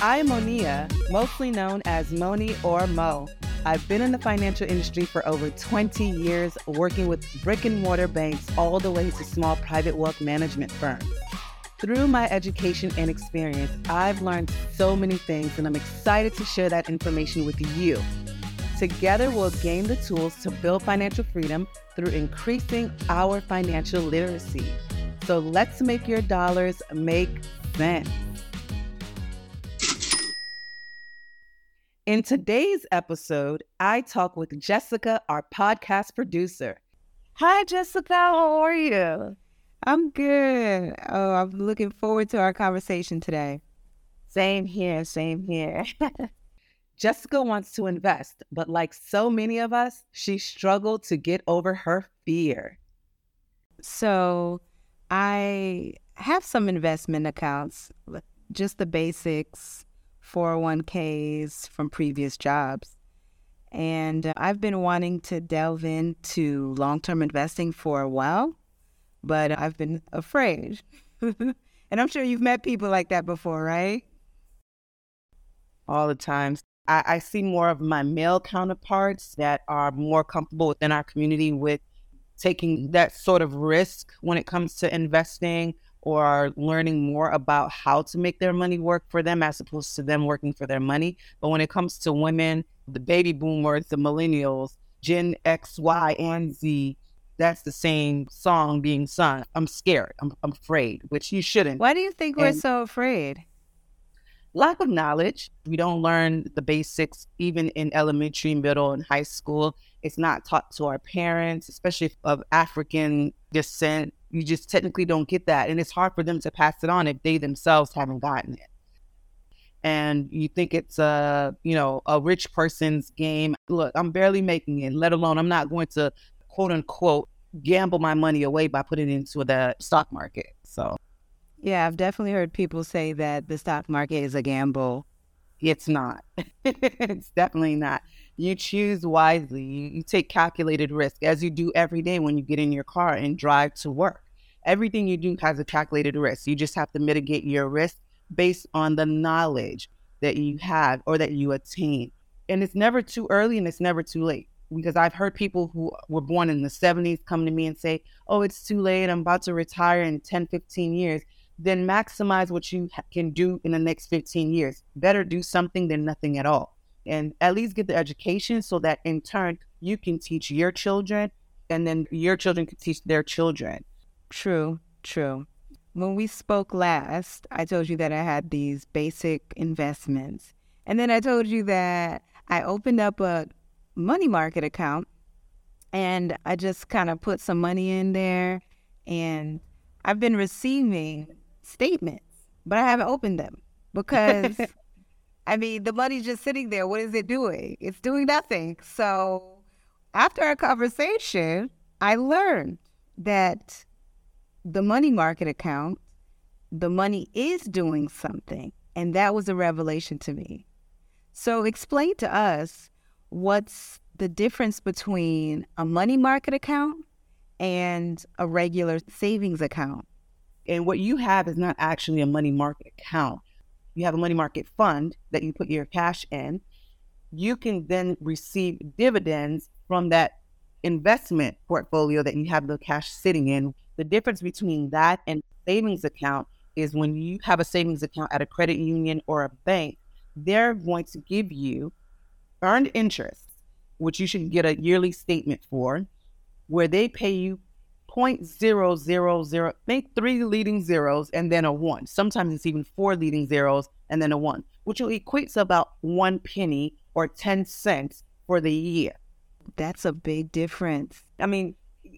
I'm Monia, mostly known as Moni or Mo. I've been in the financial industry for over 20 years, working with brick and mortar banks all the way to small private wealth management firms. Through my education and experience, I've learned so many things, and I'm excited to share that information with you. Together, we'll gain the tools to build financial freedom through increasing our financial literacy. So let's make your dollars make sense. In today's episode, I talk with Jessica, our podcast producer. Hi, Jessica. How are you? I'm good. Oh, I'm looking forward to our conversation today. Same here, same here. Jessica wants to invest, but like so many of us, she struggled to get over her fear. So, I have some investment accounts, just the basics, 401ks from previous jobs. And uh, I've been wanting to delve into long term investing for a while but I've been afraid. and I'm sure you've met people like that before, right? All the times. I, I see more of my male counterparts that are more comfortable within our community with taking that sort of risk when it comes to investing or learning more about how to make their money work for them as opposed to them working for their money. But when it comes to women, the baby boomers, the millennials, Gen X, Y, and Z, that's the same song being sung. I'm scared. I'm, I'm afraid, which you shouldn't. Why do you think and we're so afraid? Lack of knowledge. We don't learn the basics even in elementary, middle, and high school. It's not taught to our parents, especially of African descent. You just technically don't get that. And it's hard for them to pass it on if they themselves haven't gotten it and you think it's a you know a rich person's game look i'm barely making it let alone i'm not going to quote unquote gamble my money away by putting it into the stock market. So, yeah, I've definitely heard people say that the stock market is a gamble. It's not. it's definitely not. You choose wisely. You, you take calculated risk as you do every day when you get in your car and drive to work. Everything you do has a calculated risk. You just have to mitigate your risk based on the knowledge that you have or that you attain. And it's never too early and it's never too late because I've heard people who were born in the 70s come to me and say, oh, it's too late. I'm about to retire in 10, 15 years. Then maximize what you can do in the next 15 years. Better do something than nothing at all. And at least get the education so that in turn you can teach your children and then your children can teach their children. True, true. When we spoke last, I told you that I had these basic investments. And then I told you that I opened up a money market account and I just kind of put some money in there and I've been receiving statements, but I haven't opened them because I mean, the money's just sitting there. What is it doing? It's doing nothing. So after our conversation, I learned that the money market account, the money is doing something. And that was a revelation to me. So explain to us what's the difference between a money market account and a regular savings account? And what you have is not actually a money market account. You have a money market fund that you put your cash in. You can then receive dividends from that investment portfolio that you have the cash sitting in. The difference between that and savings account is when you have a savings account at a credit union or a bank, they're going to give you earned interest, which you should get a yearly statement for, where they pay you 0.000, think three leading zeros and then a one. Sometimes it's even four leading zeros and then a one, which will equate to about one penny or 10 cents for the year. That's a big difference. I mean,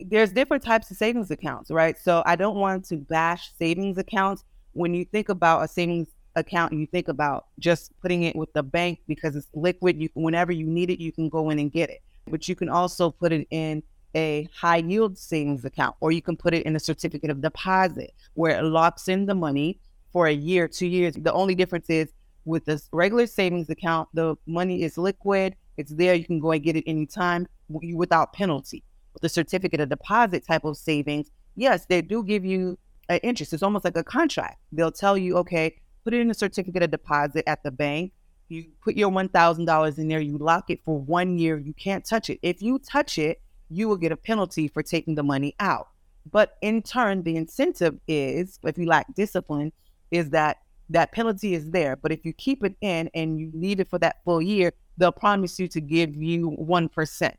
there's different types of savings accounts, right? So I don't want to bash savings accounts. When you think about a savings account you think about just putting it with the bank because it's liquid. You whenever you need it, you can go in and get it. But you can also put it in a high yield savings account, or you can put it in a certificate of deposit where it locks in the money for a year, two years. The only difference is with this regular savings account, the money is liquid. It's there. You can go and get it anytime without penalty. With the certificate of deposit type of savings, yes, they do give you an interest. It's almost like a contract. They'll tell you, okay, put it in a certificate of deposit at the bank. You put your $1,000 in there, you lock it for one year. You can't touch it. If you touch it, you will get a penalty for taking the money out. But in turn, the incentive is, if you lack discipline, is that that penalty is there. But if you keep it in and you leave it for that full year, they'll promise you to give you 1%.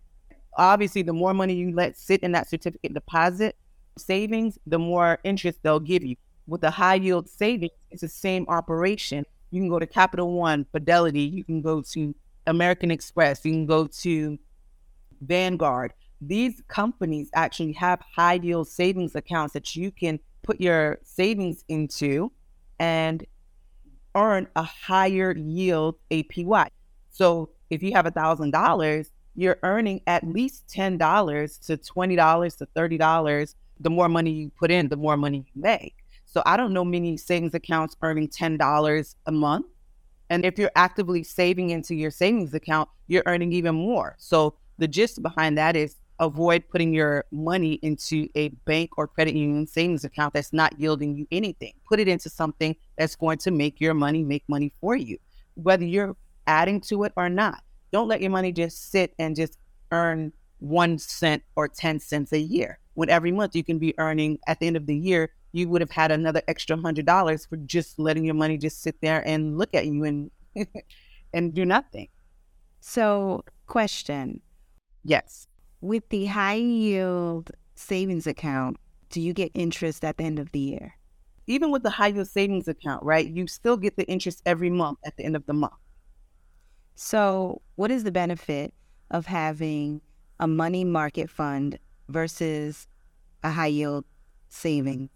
Obviously, the more money you let sit in that certificate deposit savings, the more interest they'll give you. With the high yield savings, it's the same operation. You can go to Capital One, Fidelity, you can go to American Express, you can go to Vanguard. These companies actually have high yield savings accounts that you can put your savings into and earn a higher yield APY. So if you have a thousand dollars, you're earning at least ten dollars to twenty dollars to thirty dollars. The more money you put in, the more money you make. So I don't know many savings accounts earning ten dollars a month. And if you're actively saving into your savings account, you're earning even more. So the gist behind that is avoid putting your money into a bank or credit union savings account that's not yielding you anything. Put it into something that's going to make your money make money for you, whether you're adding to it or not. Don't let your money just sit and just earn one cent or 10 cents a year. When every month you can be earning at the end of the year, you would have had another extra hundred dollars for just letting your money just sit there and look at you and and do nothing. So, question. Yes. With the high yield savings account, do you get interest at the end of the year? Even with the high yield savings account, right? You still get the interest every month at the end of the month. So, what is the benefit of having a money market fund versus a high yield savings?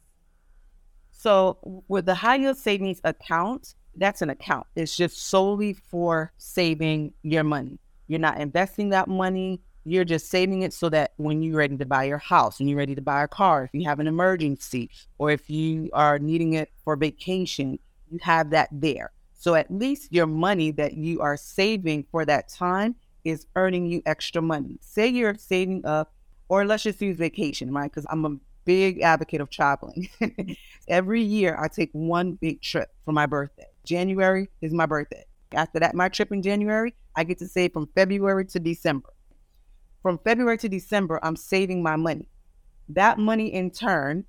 So, with the high yield savings account, that's an account. It's just solely for saving your money. You're not investing that money. You're just saving it so that when you're ready to buy your house, when you're ready to buy a car, if you have an emergency, or if you are needing it for vacation, you have that there. So at least your money that you are saving for that time is earning you extra money. Say you're saving up, or let's just use vacation, right? Because I'm a big advocate of traveling. Every year I take one big trip for my birthday. January is my birthday. After that, my trip in January, I get to save from February to December from February to December, I'm saving my money. That money in turn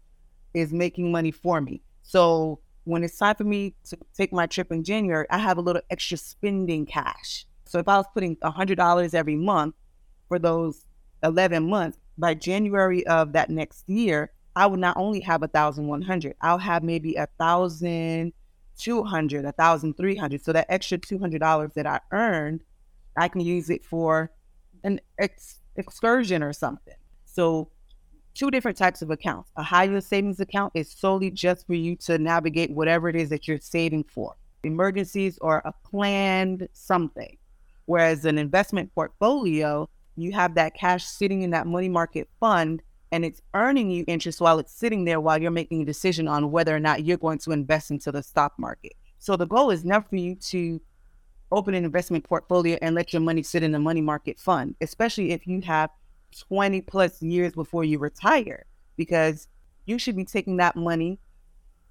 is making money for me. So when it's time for me to take my trip in January, I have a little extra spending cash. So if I was putting $100 every month for those 11 months, by January of that next year, I would not only have a thousand one hundred, I'll have maybe a thousand two hundred, a thousand three hundred. So that extra two hundred dollars that I earned, I can use it for an ex- excursion or something. So, two different types of accounts. A high yield savings account is solely just for you to navigate whatever it is that you're saving for, emergencies or a planned something. Whereas an investment portfolio, you have that cash sitting in that money market fund and it's earning you interest while it's sitting there while you're making a decision on whether or not you're going to invest into the stock market. So the goal is never for you to open an investment portfolio and let your money sit in a money market fund, especially if you have 20 plus years before you retire, because you should be taking that money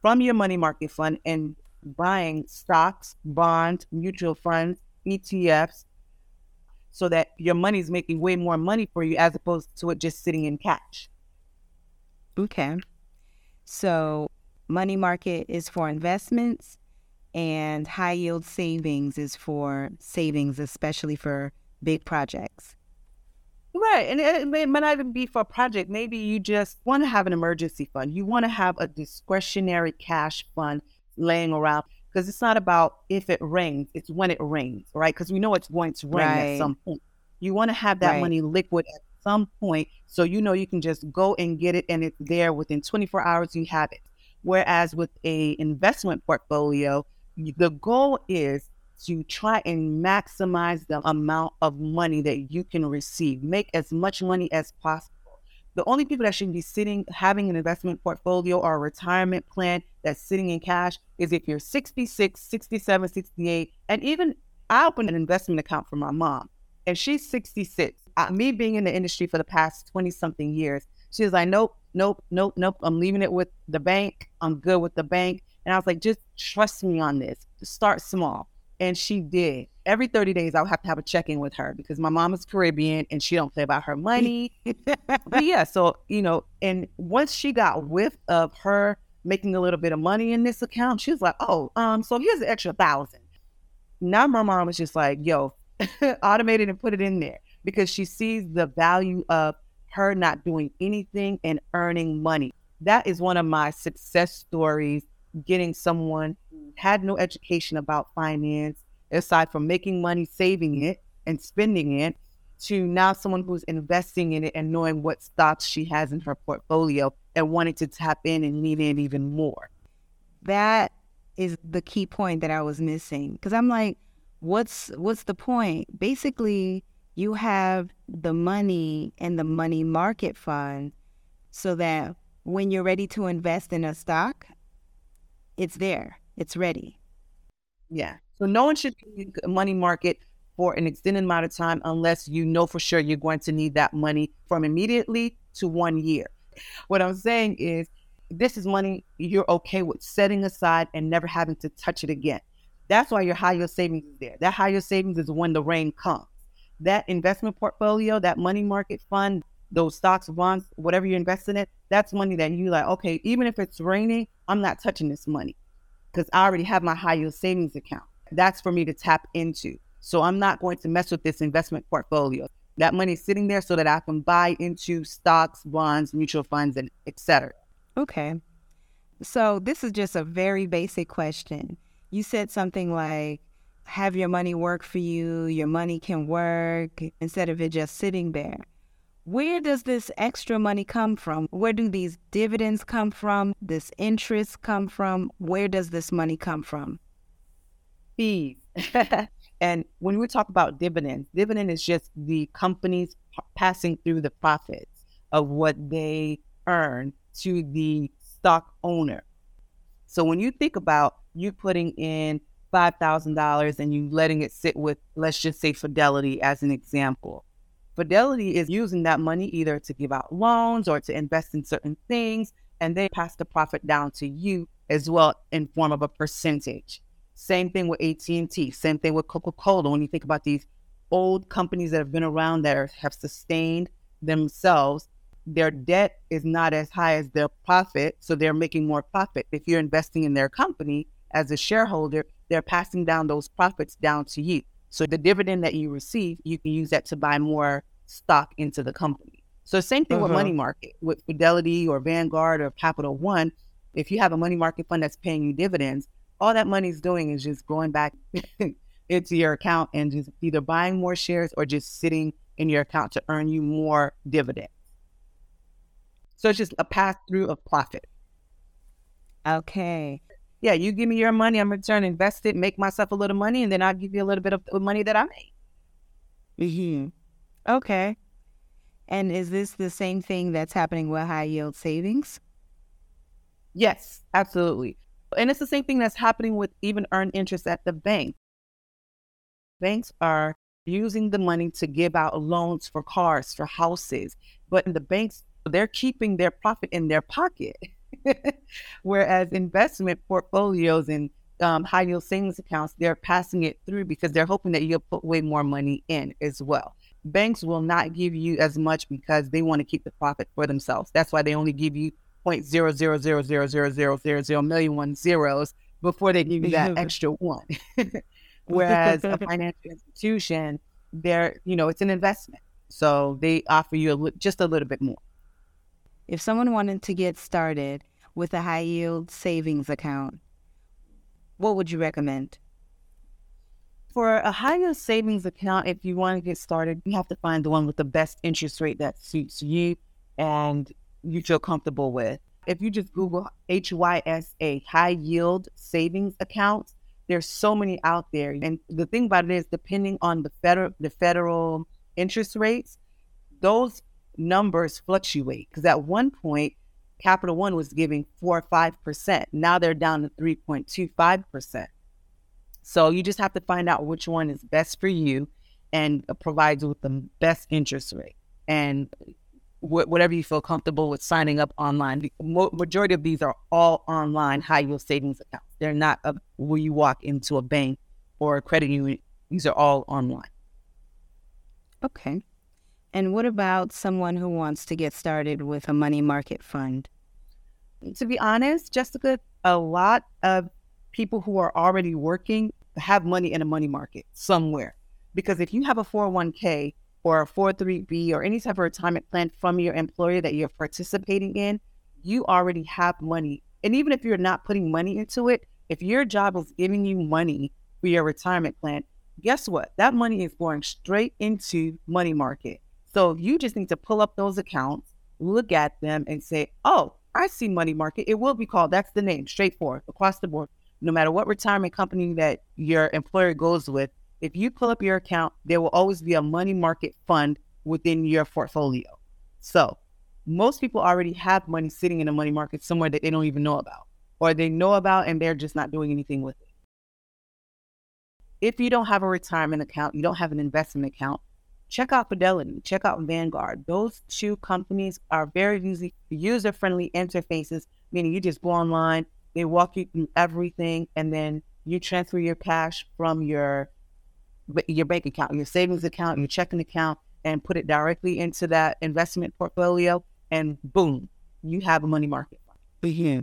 from your money market fund and buying stocks, bonds, mutual funds, ETFs, so that your money is making way more money for you as opposed to it just sitting in cash. Okay. So, money market is for investments and high yield savings is for savings, especially for big projects. Right. And it, may, might not even be for a project. Maybe you just want to have an emergency fund. You want to have a discretionary cash fund laying around because it's not about if it rains, it's when it rains, right? Because we know it's going to rain right. at some point. You want to have that right. money liquid at some point so you know you can just go and get it and it's there within 24 hours you have it. Whereas with a investment portfolio, the goal is to try and maximize the amount of money that you can receive. Make as much money as possible. The only people that should be sitting having an investment portfolio or a retirement plan that's sitting in cash is if you're 66, 67, 68, and even I opened an investment account for my mom, and she's 66. Uh, me being in the industry for the past 20 something years, she was like, nope, nope, nope, nope. I'm leaving it with the bank. I'm good with the bank. And I was like, just trust me on this. Start small. And she did. Every 30 days, I would have to have a check-in with her because my mom is Caribbean and she don't play about her money. but yeah, so you know, and once she got whiff of her making a little bit of money in this account, she was like, "Oh, um, so here's an extra thousand. Now my mom was just like, "Yo, automate it and put it in there," because she sees the value of her not doing anything and earning money. That is one of my success stories getting someone who mm-hmm. had no education about finance, aside from making money, saving it, and spending it, to now someone who's investing in it and knowing what stocks she has in her portfolio and wanting to tap in and lean in even more. That is the key point that I was missing because I'm like, what's what's the point? Basically, you have the money and the money market fund so that when you're ready to invest in a stock, it's there, it's ready. Yeah. So no one should be in money market for an extended amount of time unless you know for sure you're going to need that money from immediately to one year. What I'm saying is this is money you're okay with setting aside and never having to touch it again. That's why your high yield savings is there. That high yield savings is when the rain comes. That investment portfolio, that money market fund, those stocks, bonds, whatever you invest in it, that's money that you like, okay, even if it's raining, I'm not touching this money because I already have my high yield savings account. That's for me to tap into. So I'm not going to mess with this investment portfolio. That money is sitting there so that I can buy into stocks, bonds, mutual funds, and etc. Okay. So this is just a very basic question. You said something like, have your money work for you, your money can work, instead of it just sitting there. Where does this extra money come from? Where do these dividends come from? This interest come from? Where does this money come from? Fees. and when we talk about dividends, dividend is just the companies passing through the profits of what they earn to the stock owner. So when you think about you putting in $5,000 and you letting it sit with, let's just say Fidelity as an example Fidelity is using that money either to give out loans or to invest in certain things, and they pass the profit down to you as well in form of a percentage. Same thing with AT&T, same thing with Coca-Cola. When you think about these old companies that have been around that have sustained themselves, their debt is not as high as their profit, so they're making more profit. If you're investing in their company as a shareholder, they're passing down those profits down to you. So the dividend that you receive, you can use that to buy more stock into the company. So same thing uh-huh. with money market, with Fidelity or Vanguard or Capital One. If you have a money market fund that's paying you dividends, all that money is doing is just going back into your account and just either buying more shares or just sitting in your account to earn you more dividends. So it's just a pass through of profit. Okay yeah, you give me your money, I'm going to return invest it, make myself a little money, and then I'll give you a little bit of the money that I made. Hmm. Okay. And is this the same thing that's happening with high yield savings? Yes, absolutely. And it's the same thing that's happening with even earned interest at the bank. Banks are using the money to give out loans for cars, for houses, but the banks, they're keeping their profit in their pocket. Whereas investment portfolios and um, high yield savings accounts, they're passing it through because they're hoping that you'll put way more money in as well. Banks will not give you as much because they want to keep the profit for themselves. That's why they only give you 0.000000000 million one zeros before they give you that extra one. Whereas a financial institution, they're, you know, it's an investment. So they offer you a, just a little bit more. If someone wanted to get started, with a high yield savings account, what would you recommend? For a high yield savings account, if you want to get started, you have to find the one with the best interest rate that suits you and you feel comfortable with. If you just Google HYSA, high yield savings accounts, there's so many out there. And the thing about it is, depending on the federal the federal interest rates, those numbers fluctuate. Because at one point, Capital One was giving four or five percent. Now they're down to three point two five percent. So you just have to find out which one is best for you and provides with the best interest rate. And wh- whatever you feel comfortable with signing up online. The mo- majority of these are all online high yield savings accounts. They're not a, where you walk into a bank or a credit union. These are all online. Okay. And what about someone who wants to get started with a money market fund? To be honest, Jessica, a lot of people who are already working have money in a money market somewhere. Because if you have a 401k or a 403b or any type of retirement plan from your employer that you're participating in, you already have money. And even if you're not putting money into it, if your job is giving you money for your retirement plan, guess what? That money is going straight into money market. So you just need to pull up those accounts, look at them, and say, oh, I see money market. It will be called, that's the name, straightforward, across the board. No matter what retirement company that your employer goes with, if you pull up your account, there will always be a money market fund within your portfolio. So most people already have money sitting in a money market somewhere that they don't even know about, or they know about and they're just not doing anything with it. If you don't have a retirement account, you don't have an investment account, check out Fidelity, check out Vanguard. Those two companies are very user friendly interfaces, meaning you just go online, they walk you through everything, and then you transfer your cash from your your bank account, your savings account, your checking account, and put it directly into that investment portfolio, and boom, you have a money market mm-hmm.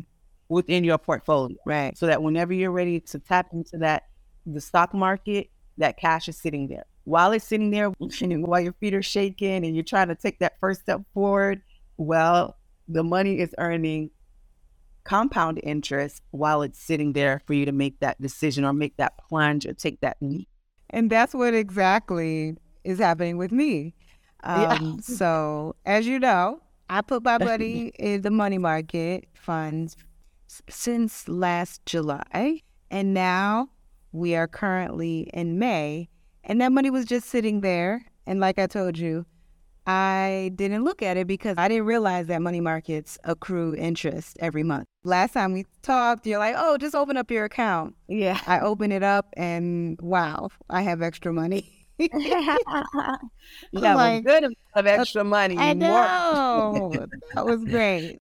within your portfolio. Right. So that whenever you're ready to tap into that, the stock market, that cash is sitting there. While it's sitting there, while your feet are shaking and you're trying to take that first step forward, well, the money is earning compound interest while it's sitting there for you to make that decision or make that plunge or take that leap. And that's what exactly is happening with me. Um, yeah. so, as you know, I put my money in the money market funds since last July. And now we are currently in May. And that money was just sitting there. And like I told you, I didn't look at it because I didn't realize that money markets accrue interest every month. Last time we talked, you're like, oh, just open up your account. Yeah. I open it up and wow, I have extra money. yeah, like, good amount of extra money. I know. that was great.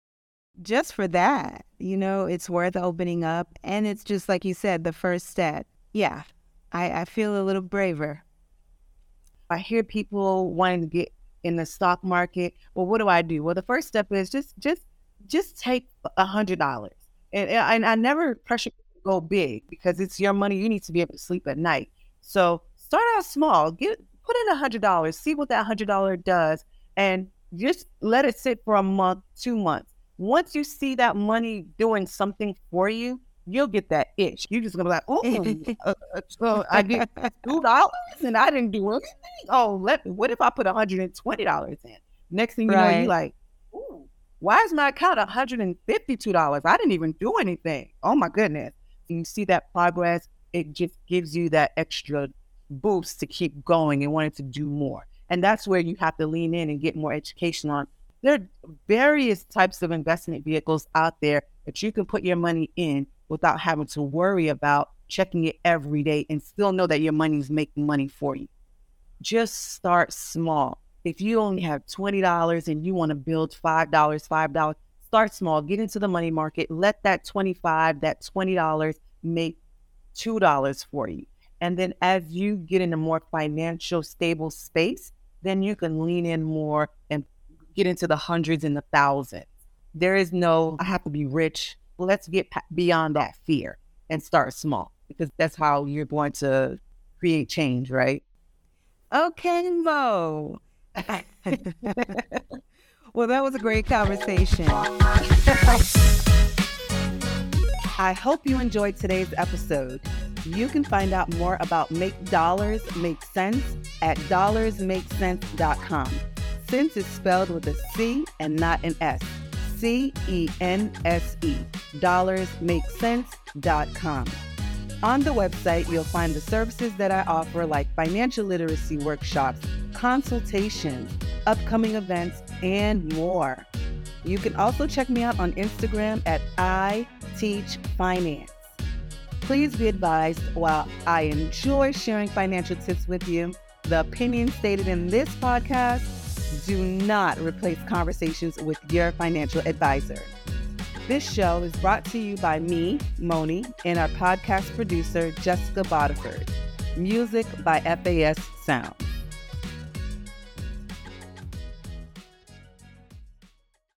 Just for that, you know, it's worth opening up. And it's just like you said, the first step. Yeah, I, I feel a little braver. I hear people wanting to get in the stock market. Well, what do I do? Well, the first step is just just just take a hundred dollars, and, and I never pressure to go big because it's your money. You need to be able to sleep at night. So start out small. Get put in a hundred dollars. See what that hundred dollar does, and just let it sit for a month, two months. Once you see that money doing something for you, you'll get that itch. You're just gonna be like, oh, uh, uh, so I get two dollars and I didn't do anything. Oh, let me. What if I put one hundred and twenty dollars in? Next thing you right. know, you're like, ooh, why is my account one hundred and fifty-two dollars? I didn't even do anything. Oh my goodness! And you see that progress. It just gives you that extra boost to keep going and wanting to do more. And that's where you have to lean in and get more education on. There are various types of investment vehicles out there that you can put your money in without having to worry about checking it every day and still know that your money is making money for you. Just start small. If you only have $20 and you want to build $5, $5, start small. Get into the money market. Let that 25, that $20 make $2 for you. And then as you get in a more financial stable space, then you can lean in more and get into the hundreds and the thousands. There is no, I have to be rich let's get beyond that fear and start small because that's how you're going to create change, right? Okay, Mo. well, that was a great conversation. I hope you enjoyed today's episode. You can find out more about Make Dollars Make Cense at dollarsmakecense.com. Cense is spelled with a C and not an S. C E N S E, dollarsmakecense.com. On the website, you'll find the services that I offer, like financial literacy workshops, consultations, upcoming events, and more. You can also check me out on Instagram at I Teach Finance. Please be advised while I enjoy sharing financial tips with you, the opinions stated in this podcast Do not replace conversations with your financial advisor. This show is brought to you by me, Moni, and our podcast producer, Jessica Bodiford. Music by FAS Sound.